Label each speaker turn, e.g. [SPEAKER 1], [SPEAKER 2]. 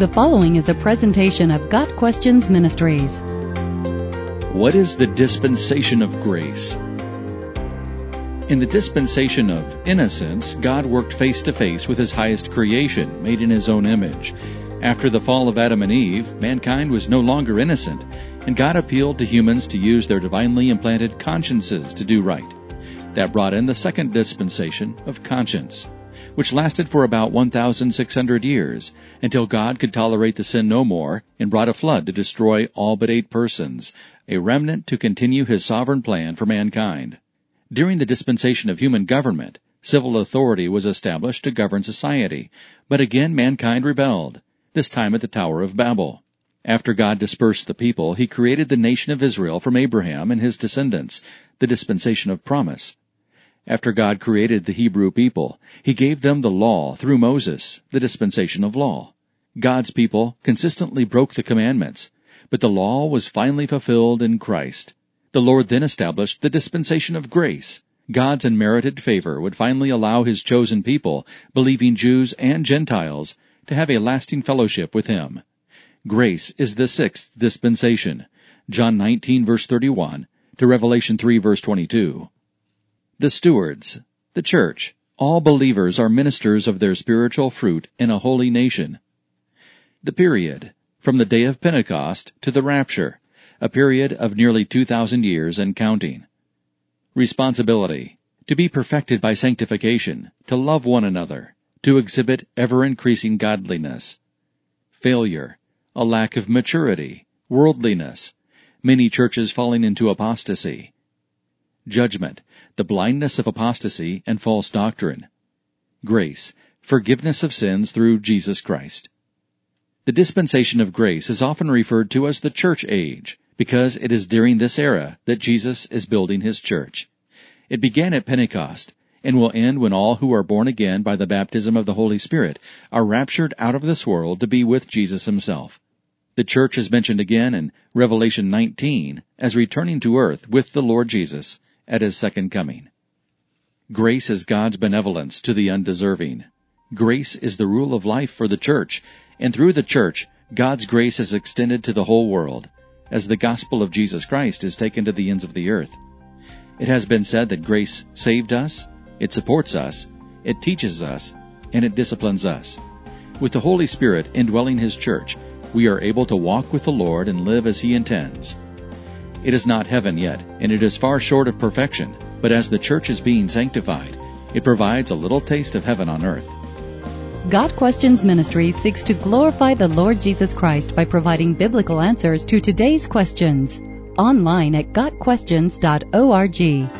[SPEAKER 1] The following is a presentation of Got Questions Ministries.
[SPEAKER 2] What is the dispensation of grace? In the dispensation of innocence, God worked face to face with his highest creation, made in his own image. After the fall of Adam and Eve, mankind was no longer innocent, and God appealed to humans to use their divinely implanted consciences to do right. That brought in the second dispensation of conscience which lasted for about 1,600 years, until God could tolerate the sin no more and brought a flood to destroy all but eight persons, a remnant to continue his sovereign plan for mankind. During the dispensation of human government, civil authority was established to govern society, but again mankind rebelled, this time at the Tower of Babel. After God dispersed the people, he created the nation of Israel from Abraham and his descendants, the dispensation of promise. After God created the Hebrew people, He gave them the law through Moses, the dispensation of law. God's people consistently broke the commandments, but the law was finally fulfilled in Christ. The Lord then established the dispensation of grace. God's unmerited favor would finally allow His chosen people, believing Jews and Gentiles, to have a lasting fellowship with Him. Grace is the sixth dispensation. John 19 verse 31 to Revelation 3 verse 22. The stewards, the church, all believers are ministers of their spiritual fruit in a holy nation. The period, from the day of Pentecost to the rapture, a period of nearly 2,000 years and counting. Responsibility, to be perfected by sanctification, to love one another, to exhibit ever increasing godliness. Failure, a lack of maturity, worldliness, many churches falling into apostasy. Judgment, the blindness of apostasy and false doctrine. Grace, forgiveness of sins through Jesus Christ. The dispensation of grace is often referred to as the church age because it is during this era that Jesus is building his church. It began at Pentecost and will end when all who are born again by the baptism of the Holy Spirit are raptured out of this world to be with Jesus himself. The church is mentioned again in Revelation 19 as returning to earth with the Lord Jesus at his second coming. Grace is God's benevolence to the undeserving. Grace is the rule of life for the church, and through the church, God's grace is extended to the whole world, as the gospel of Jesus Christ is taken to the ends of the earth. It has been said that grace saved us, it supports us, it teaches us, and it disciplines us. With the Holy Spirit indwelling His church, we are able to walk with the Lord and live as He intends. It is not heaven yet, and it is far short of perfection, but as the church is being sanctified, it provides a little taste of heaven on earth.
[SPEAKER 1] Got Questions Ministry seeks to glorify the Lord Jesus Christ by providing biblical answers to today's questions. Online at GotQuestions.org.